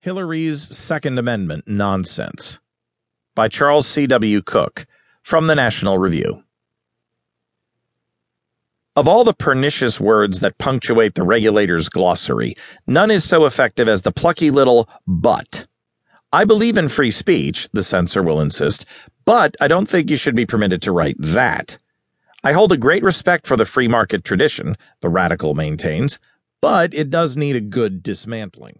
Hillary's Second Amendment Nonsense by Charles C.W. Cooke, from the National Review. Of all the pernicious words that punctuate the regulator's glossary, none is so effective as the plucky little but. I believe in free speech, the censor will insist, but I don't think you should be permitted to write that. I hold a great respect for the free market tradition, the radical maintains, but it does need a good dismantling.